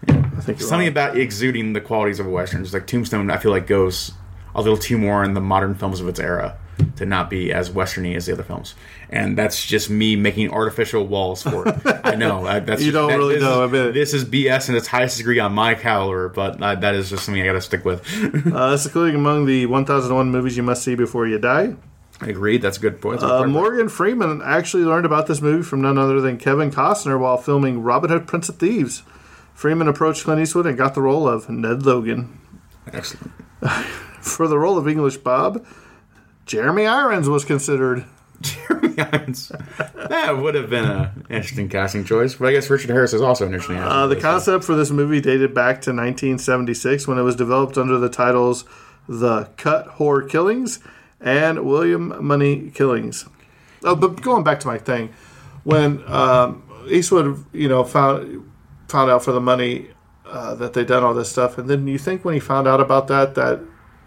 I think Something wrong. about exuding the qualities of a western. It's like Tombstone, I feel like goes a little too more in the modern films of its era to not be as westerny as the other films. And that's just me making artificial walls for it. I know I, that's You don't that- really know, Is, I bet. This is BS in its highest degree on my caliber, but uh, that is just something I got to stick with. Uh, it's including among the 1001 movies you must see before you die. I agreed. That's a good point. Uh. Morgan Freeman actually learned about this movie from none other than Kevin Costner while filming Robin Hood Prince of Thieves. Freeman approached Clint Eastwood and got the role of Ned Logan. Excellent. For the role of English Bob, Jeremy Irons was considered. Jeremy Irons. that would have been an interesting casting choice, but I guess Richard Harris is also an interesting. Uh, the concept for this movie dated back to 1976 when it was developed under the titles The Cut Whore Killings and William Munny Killings. Oh, but going back to my thing, when um, Eastwood, you know, found found out for the money uh, that they'd done all this stuff, and then you think when he found out about that that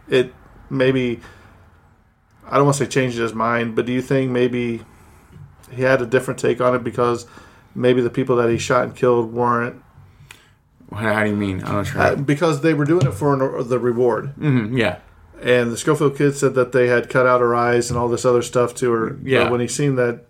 it maybe I don't want to say changed his mind, but do you think maybe he had a different take on it because maybe the people that he shot and killed weren't How, do you mean? I'm not sure. uh, because they were doing it for an, the reward. Mhm, yeah. And the Schofield kid said that they had cut out her eyes and all this other stuff to her. Yeah. But when he seen that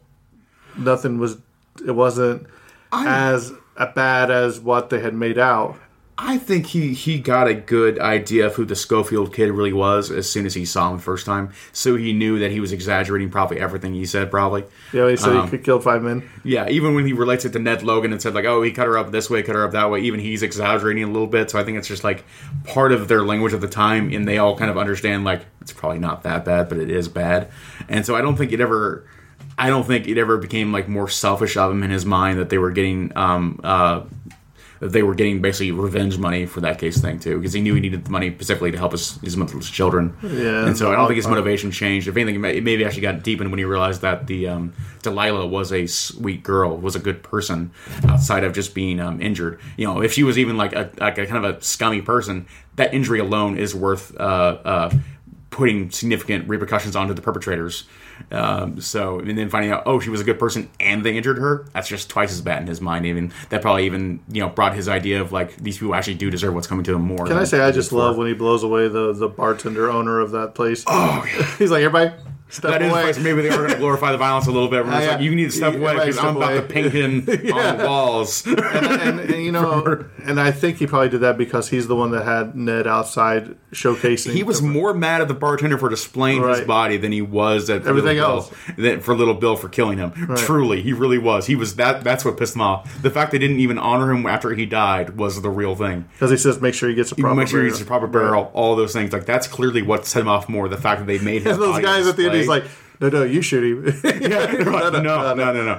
nothing was, it wasn't as bad as what they had made out. I think he, he got a good idea of who the Schofield kid really was as soon as he saw him the first time. So he knew that he was exaggerating probably everything he said, probably. Yeah, he said Um, he could kill five men. Yeah, even when he relates it to Ned Logan and said like, "Oh, he cut her up this way, cut her up that way," even he's exaggerating a little bit. So I think it's just like part of their language of the time, and they all kind of understand like it's probably not that bad, but it is bad. And so I don't think it ever, I don't think it ever became like more selfish of him in his mind that they were getting, um, uh, they were getting basically revenge money for that case thing too, because he knew he needed the money specifically to help his his motherless children. Yeah, and so I don't think his motivation changed. If anything, it maybe actually got deepened when he realized that the um, Delilah was a sweet girl, was a good person outside of just being um, injured. You know, if she was even like a like a kind of a scummy person, that injury alone is worth uh, uh, putting significant repercussions onto the perpetrators. Um, so and then finding out, oh, she was a good person and they injured her. That's just twice as bad in his mind. Even that probably even you know brought his idea of like these people actually do deserve what's coming to them more. Can I say I just before. love when he blows away the, the bartender owner of that place? Oh, He's like, everybody, step That is away. nice. maybe they are going to glorify the violence a little bit. Where it's Yeah, like, you need to step yeah, away because I'm about away. to paint him on the walls. and, and, and, you know, and I think he probably did that because he's the one that had Ned outside showcasing. he was more mad at the bartender for displaying his body than he was at Everything else. Bill, for Little Bill for killing him. Truly, he really was. He was that. That's what pissed him off. The fact they didn't even honor him after he died was the real thing. because he says make sure he gets a proper. Make sure he gets a proper burial. All those things. Like that's clearly what set him off more. The fact that they made And those guys at the end, he's like, no, no, you shoot him. yeah, no, no, no, no, no.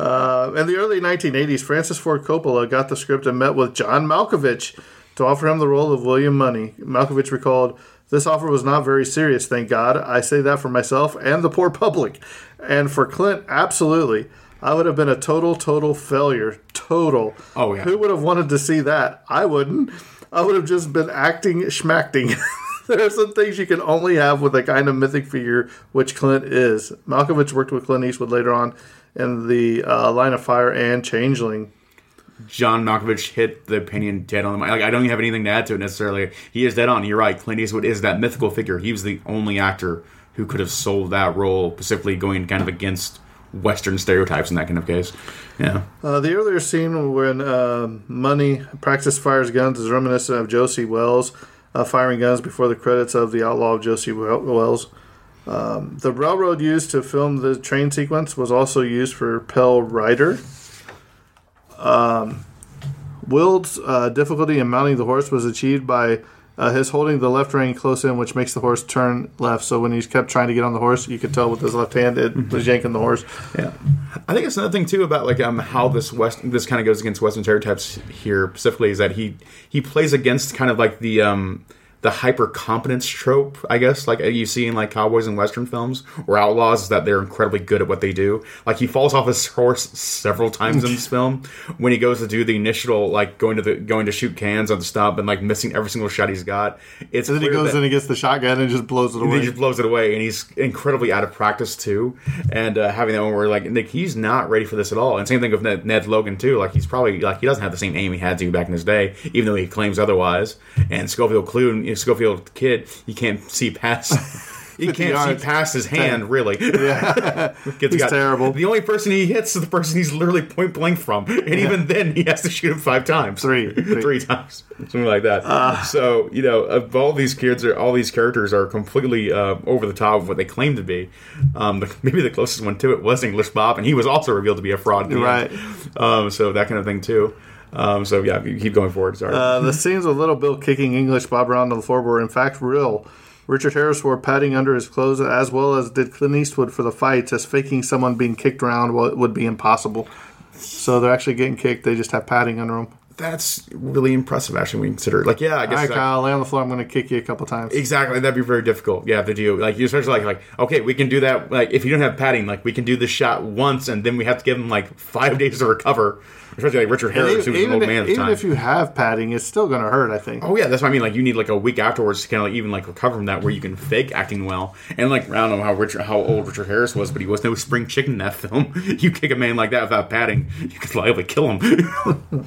Uh, in the early 1980s, Francis Ford Coppola got the script and met with John Malkovich to offer him the role of William Munny. Malkovich recalled, This offer was not very serious, thank God. I say that for myself and the poor public. And for Clint, absolutely. I would have been a total, total failure. Total. Oh, yeah. Who would have wanted to see that? I wouldn't. I would have just been acting schmacting. there are some things you can only have with a kind of mythic figure, which Clint is. Malkovich worked with Clint Eastwood later on in the uh, Line of Fire and Changeling. John Malkovich hit the opinion dead on the mind. Like I don't even have anything to add to it necessarily. He is dead on. You're right. Clint Eastwood is that mythical figure. He was the only actor who could have sold that role, specifically going kind of against Western stereotypes in that kind of case. Yeah. Uh, the earlier scene when uh, Munny practice fires guns is reminiscent of Josey Wales uh, firing guns before the credits of The Outlaw of Josey Wales. Um, the railroad used to film the train sequence was also used for Pale Rider. Um, Wilde's uh, difficulty in mounting the horse was achieved by uh, his holding the left rein close in, which makes the horse turn left. So when he kept trying to get on the horse, you could tell with his left hand it was yanking the horse. Yeah, I think it's another thing too about like um how this west this kind of goes against Western stereotypes here specifically is that he he plays against kind of like the um the hyper competence trope, I guess, like you see in like cowboys and western films or outlaws, is that they're incredibly good at what they do. Like he falls off his horse several times in this film when he goes to do the initial like going to the going to shoot cans on the stump and like missing every single shot he's got. It's And then he goes that- in and gets the shotgun and just blows it away. he just blows it away, and he's incredibly out of practice too. And uh, having that one where like Nick, he's not ready for this at all. And same thing with Ned, Ned Logan too. Like he's probably like he doesn't have the same aim he had to back in his day, even though he claims otherwise. And Schofield Clue, Schofield kid, he can't see past. He can't yards. see past his hand, really. Yeah. He's terrible. The only person he hits is the person he's literally point blank from, and even then he has to shoot him five times, Three. Three. three times, something like that. Ah. so you know, of all these kids, are all these characters are completely uh, over the top of what they claim to be. Um, maybe the closest one to it was English Bob, and he was also revealed to be a fraud. at the end. Right. Um, so that kind of thing too. Um, so yeah, keep going forward. Sorry. Uh, the scenes with Little Bill kicking English Bob around on the floor were in fact real. Richard Harris wore padding under his clothes, as well as did Clint Eastwood for the fights, as faking someone being kicked around would be impossible. So they're actually getting kicked; they just have padding under them. That's really impressive, actually. When you consider it. Like, yeah, I All guess. right, that- Kyle, lay on the floor. I'm going to kick you a couple times. Exactly, that'd be very difficult. Yeah, to do like you especially like like okay, we can do that. Like if you don't have padding, like we can do this shot once, and then we have to give him like five days to recover. Especially like Richard Harris, who was an old man at the even time. Even if you have padding, it's still going to hurt. I think. Oh yeah, that's what I mean. Like you need like a week afterwards to kind of like even like recover from that, where you can fake acting well. And like I don't know how Richard, how old Richard Harris was, but he was no spring chicken in that film. you kick a man like that without padding, you could liably kill him.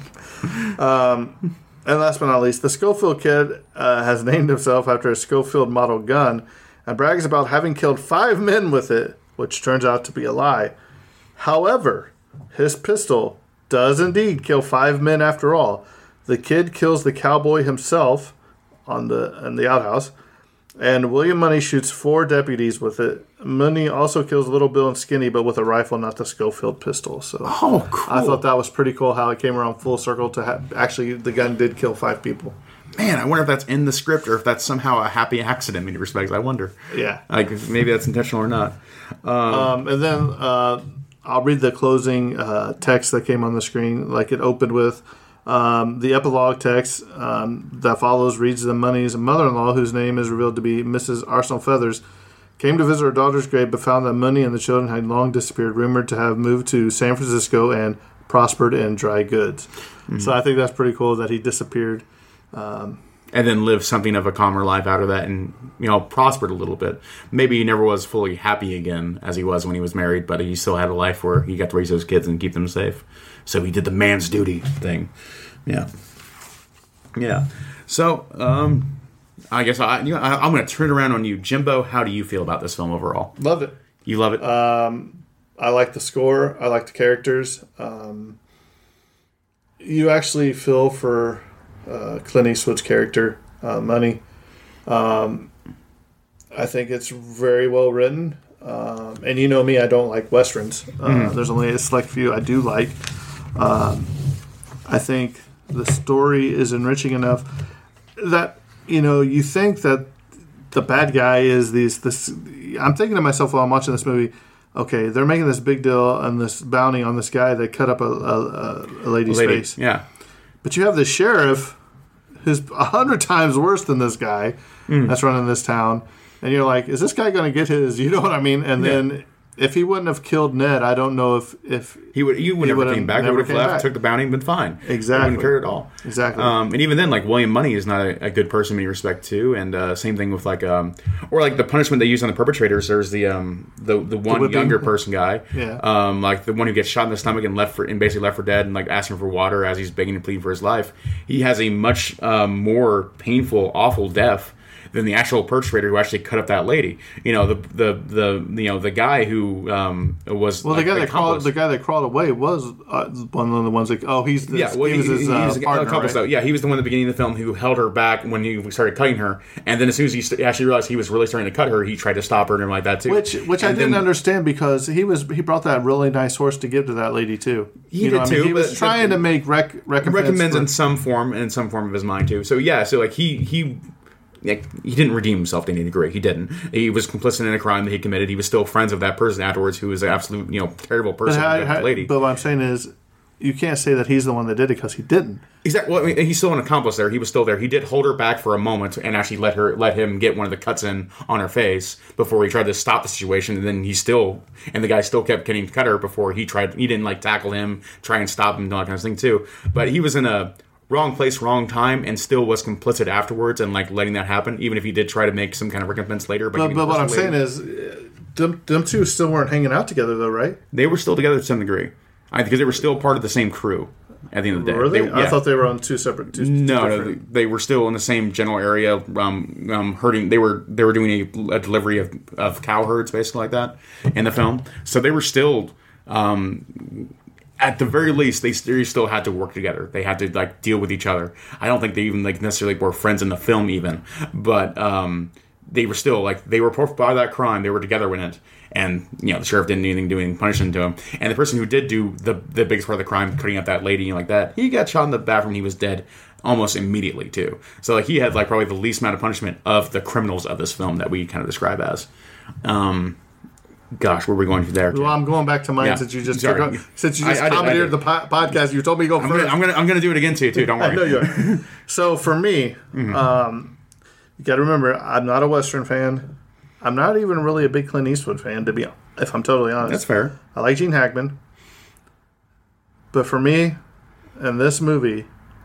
Um, and last but not least, the Schofield kid uh, has named himself after a Schofield model gun and brags about having killed five men with it, which turns out to be a lie. However, his pistol does indeed kill five men after all. The kid kills the cowboy himself on the in the outhouse, and William Munny shoots four deputies with it. Munny also kills Little Bill and Skinny, but with a rifle, not the Schofield pistol. So, oh, cool. I thought that was pretty cool how it came around full circle to ha- actually the gun did kill five people. Man, I wonder if that's in the script or if that's somehow a happy accident in many respects. I wonder. Yeah. Like maybe that's intentional or not. Um, Um, and then uh, I'll read the closing uh, text that came on the screen. Like it opened with um, the epilogue text um, that follows reads the Munny's mother-in-law, whose name is revealed to be Mrs. Ansonia Feathers, came to visit her daughter's grave, but found that Munny and the children had long disappeared, rumored to have moved to San Francisco and prospered in dry goods. So I think that's pretty cool that he disappeared. Um, and then lived something of a calmer life out of that and you know prospered a little bit. Maybe he never was fully happy again as he was when he was married but he still had a life where he got to raise those kids and keep them safe. So he did the man's duty thing. Yeah. Yeah. So um i guess i, you know, I i'm going to turn it around on you jimbo how do you feel about this film overall Love it. you love it Um, I like the score. I like the characters. Um, you actually feel for uh, Clint Eastwood's character, uh, Munny. Um, I think it's very well written. Um, and you know me, I don't like westerns. Uh, Mhm. There's only a select few I do like. Um, I think the story is enriching enough that you know you think that the bad guy is these this I'm thinking to myself while I'm watching this movie okay they're making this big deal and this bounty on this guy that cut up a, a, a- lady's Lady, face yeah but you have the sheriff who's a hundred times worse than this guy Mm. that's running this town and you're like is this guy going to get his you know what I mean and Yeah. then if he wouldn't have killed Ned I don't know if if he would you would he never came back. He never would have left, back. took the bounty, and been fine. Exactly. wouldn't care at all. Exactly. Um, and even then, like William Munny is not a, a good person in many respect too. And uh, same thing with like um, or like the punishment they use on the perpetrators. There's the um, the the one whipping. younger person guy. Yeah. Um, like the one who gets shot in the stomach and left for and basically left for dead and like asking for water as he's begging and pleading for his life. He has a much um, more painful, awful death than the actual perpetrator who actually cut up that lady. You know, the the the you know the guy who um, was Well, like, the guy that crawled the guy that crawled away was uh, one of the ones that oh he's the, Yeah, well, he was his uh, he's a partner, accomplice, right? though. Yeah, he was the one at the beginning of the film who held her back when he started cutting her, and then as soon as he st- actually realized he was really starting to cut her, he tried to stop her and like that too. Which which I didn't then- understand because he was he brought that really nice horse to give to that lady too. He you know, did I mean, too, He was trying to make rec- recompense. recommends for- in some form in some form of his mind too. So yeah, so like he he like, he didn't redeem himself to any degree. He didn't. He was complicit in a crime that he committed. He was still friends with that person afterwards, who was an absolute you know terrible but, person, how- that how- lady. but what I'm saying is, you can't say that he's the one that did it because he didn't. Exactly. Well, I mean, he's still an accomplice there. He was still there. He did hold her back for a moment and actually let her let him get one of the cuts in on her face before he tried to stop the situation. And then he still and the guy still kept getting cut her before he tried. He didn't like tackle him, try and stop him, and all that kind of thing too. But he was in a wrong place, wrong time, and still was complicit afterwards and like letting that happen. Even if he did try to make some kind of recompense later. But but what I'm saying is, them them two still weren't hanging out together though, right? they were still together to some degree. I because they were still part of the same crew. At the end of the day, Were they? I yeah. thought they were on two separate. Two, two No, no, they, they were still in the same general area. Um, um, herding. They were they were doing a, a delivery of, of cow herds, basically like that, in the film. So they were still, um, at the very least, they, still had to work together. They had to like deal with each other. I don't think they even like necessarily were friends in the film, even, but um, they were still like they were of that crime. They were together in it. And you know the sheriff didn't do anything, do anything punishing to him. And the person who did do the the biggest part of the crime, cutting up that lady and like that, he got shot in the bathroom. He was dead almost immediately too. So like he had like probably the least amount of punishment of the criminals of this film that we kind of describe as. Um, gosh, where were we going to there? Well, I'm going back to mine Yeah. since you just took, since you just I I commandeered the po- podcast. You told me to go I'm first. gonna, I'm gonna I'm gonna do it again to you too. Don't worry. I know you are. so for me, Mm-hmm. um, you got to remember, I'm not a Western fan. I'm not even really a big Clint Eastwood fan, to be if I'm totally honest. That's fair. I like Gene Hackman, but for me, in this movie,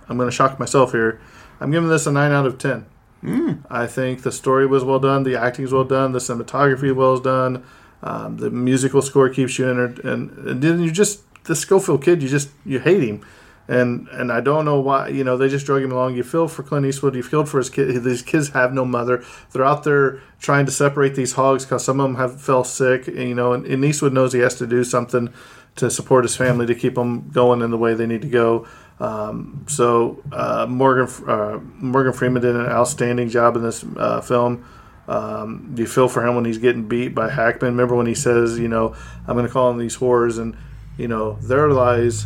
I'm going to shock myself here. I'm giving this a nine out of ten. Mm. I think the story was well done, the acting was well done, the cinematography was well done, um, the musical score keeps you in, and, and then you just the Schofield kid, you just you hate him, and and I don't know why. You know, they just drug him along. You feel for Clint Eastwood. You feel for his kid. These kids have no mother. They're out there trying to separate these hogs because some of them have fell sick. And, you know, and, and Eastwood knows he has to do something to support his family to keep them going in the way they need to go. Um, so uh, Morgan uh, Morgan Freeman did an outstanding job in this uh, film. Um, you feel for him when he's getting beat by Hackman. Remember when he says, you know, I'm going to call them these whores, and you know their lies.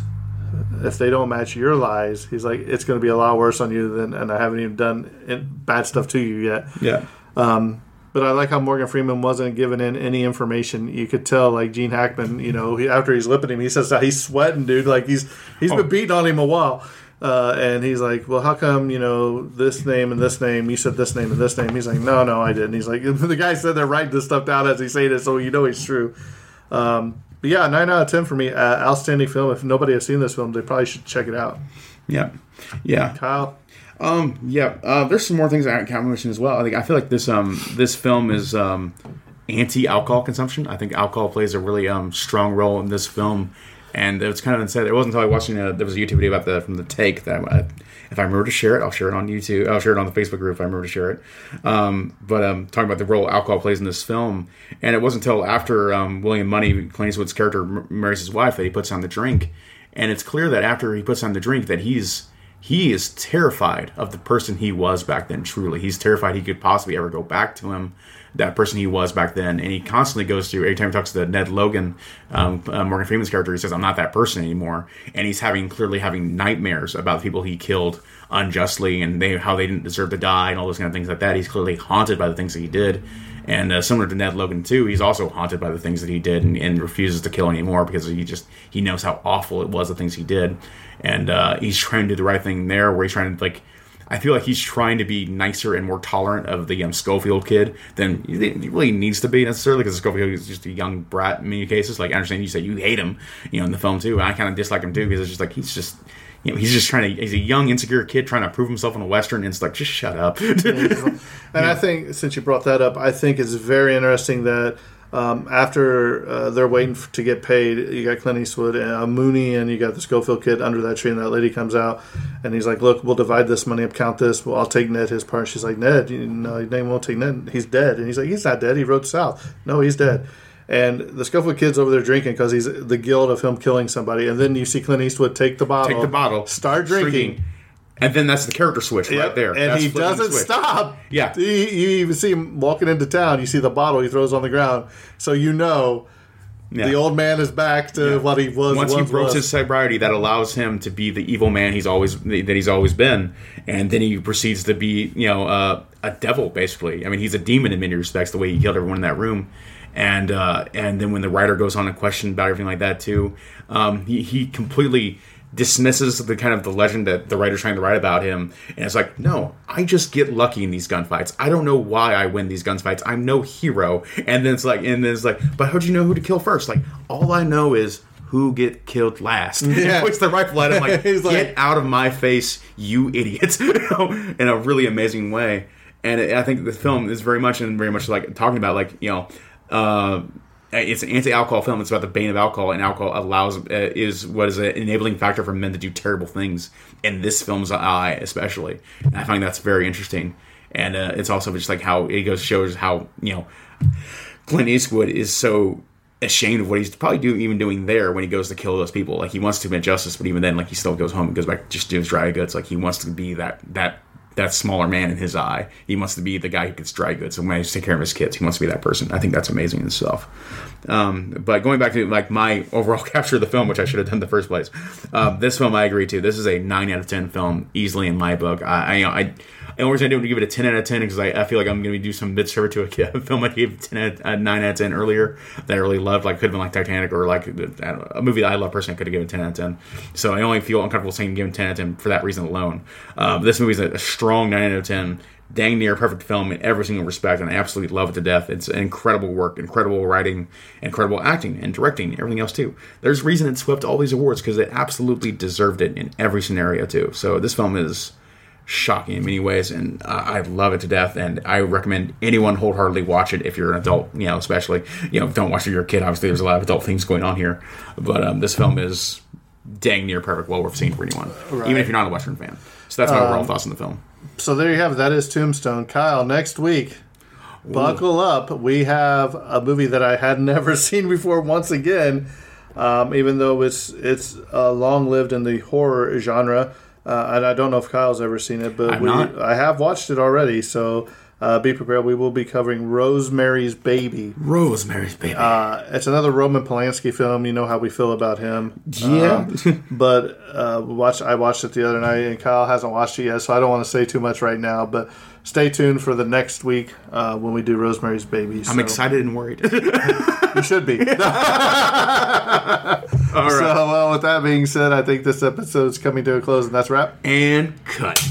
If they don't match your lies, he's like, it's going to be a lot worse on you than, and I haven't even done bad stuff to you yet. Yeah. Um, but I like how Morgan Freeman wasn't giving in any information. You could tell, like Gene Hackman, you know, he, after he's lipping him, he says he's sweating, dude. Like he's he's Oh. been beating on him a while. Uh, and he's like, well, how come you know this name and this name? You said this name and this name. He's like, no, no, I didn't. He's like, the guy said they're writing this stuff down as he's saying it, so you know it's true. Um, but yeah, nine out of ten for me. Uh, outstanding film. If nobody has seen this film, they probably should check it out. Yeah. Yeah. Kyle, Um, yeah, uh, there's some more things I can mention as well. I think I feel like this um this film is um anti-alcohol consumption. I think alcohol plays a really um strong role in this film, and it was kind of unsaid. It wasn't until I watching a, there was a YouTube video about the from the take that I, if I remember to share it, I'll share it on YouTube. I'll share it on the Facebook group if I remember to share it. Um, but um, talking about the role alcohol plays in this film, and it wasn't until after um, William Munny, Clint Eastwood's character, marries his wife that he puts on the drink, and it's clear that after he puts on the drink that he's he is terrified of the person he was back then truly. He's terrified he could possibly ever go back to him that person he was back then. And he constantly goes through every time he talks to the ned logan um, uh, morgan freeman's character he says i'm not that person anymore. And he's having clearly having nightmares about the people he killed unjustly and they how they didn't deserve to die and all those kind of things like that. He's clearly haunted by the things that he did. And uh, similar to Ned Logan too, he's also haunted by the things that he did and, and refuses to kill anymore because he just he knows how awful it was the things he did, and uh, he's trying to do the right thing there where he's trying to like. I feel like he's trying to be nicer and more tolerant of the um, Schofield kid than he really needs to be necessarily because Schofield is just a young brat in many cases. Like I understand you say you hate him, you know, in the film too, and I kind of dislike him too because it's just like he's just. You know, he's just trying to. He's a young, insecure kid trying to prove himself in a western, and it's like, just shut up. And I think since you brought that up, I think it's very interesting that um, after uh, they're waiting f- to get paid, you got Clint Eastwood and uh, Mooney, and you got the Schofield kid under that tree, and that lady comes out, and he's like, "Look, we'll divide this money up, count this. Well, I'll take Ned his part." She's like, "Ned, you know, name won't take Ned. He's dead." And he's like, "He's not dead. He rode south. No, he's dead." And the Schofield kid's over there drinking because he's the guilt of him killing somebody. And then you see Clint Eastwood take the bottle, Take the bottle, start drinking. And then that's the character switch right there. And That's he doesn't switch. stop. Yeah. You, you even see him walking into town. You see the bottle he throws on the ground. So you know Yeah. the old man is back to what he was. once he broke his sobriety, that allows him to be the evil man he's always that he's always been, and then he proceeds to be you know uh, a devil basically. I mean, he's a demon in many respects. The way he killed everyone in that room, and uh, and then when the writer goes on a question about everything like that too, um, he he completely dismisses the kind of the legend that the writer's trying to write about him and it's like no i just get lucky in these gunfights. I don't know why i win these gunfights. I'm no hero. And then it's like and then it's like but how'd you know who to kill first? Like all i know is who get killed last. Yeah. Puts the rifle. At him like, He's like- get out of my face you idiots in a really amazing way. And i think the film is very much and very much like talking about like you know uh, it's an anti-alcohol film. It's about the bane of alcohol, and alcohol allows uh, is what is an enabling factor for men to do terrible things. And this film's eye, especially, and I find that's very interesting. And uh, it's also just like how it goes shows how you know Clint Eastwood is so ashamed of what he's probably do, even doing there when he goes to kill those people. Like he wants to commit justice, but even then, like he still goes home and goes back just to his dry goods. Like he wants to be that that that smaller man in his eye. He wants to be the guy who gets dry goods and wants to take care of his kids. He wants to be that person. I think that's amazing and stuff. Um, but going back to like my overall capture of the film, which I should have done in the first place, uh, this film I agree to. This is a nine out of ten film, easily in my book. I, I, I the only reason I didn't give it a 10 out of 10 because I, I feel like I'm going to do some mid server to a, film I gave 10 out, uh, 9 out of 10 earlier that I really loved. Like, could have been like Titanic or like don't know, a movie that I love personally. I could have given 10 out of 10. So I only feel uncomfortable saying giving 10 out of 10 for that reason alone. Uh, this movie is a, a strong 9 out of 10. Dang near perfect film in every single respect, and I absolutely love it to death. It's incredible work, incredible writing, incredible acting, and directing, everything else too. There's reason it swept all these awards because it absolutely deserved it in every scenario too. So this film is shocking in many ways, and uh, I love it to death. And I recommend anyone wholeheartedly watch it if you're an adult, you know, especially you know, don't watch it if you're a kid. Obviously, there's a lot of adult things going on here, but um, this film is dang near perfect, well worth seeing for anyone, even if you're not a Western fan. So that's my overall thoughts on the film. So there you have it. That is Tombstone. Kyle, next week, buckle up. We have a movie that I had never seen before once again, um, even though it's it's uh, long lived in the horror genre. Uh, and I don't know if Kyle's ever seen it, but we. I have watched it already. So uh, be prepared. We will be covering Rosemary's Baby. Rosemary's Baby. Uh, it's another Roman Polanski film. You know how we feel about him. Yeah. Um, but uh, watch. I watched it the other night, and Kyle hasn't watched it yet, so I don't want to say too much right now. But stay tuned for the next week uh, when we do Rosemary's Baby. I'm excited and worried. You should be. All right. So, well, with that being said, I think this episode is coming to a close, and that's wrap. and cut.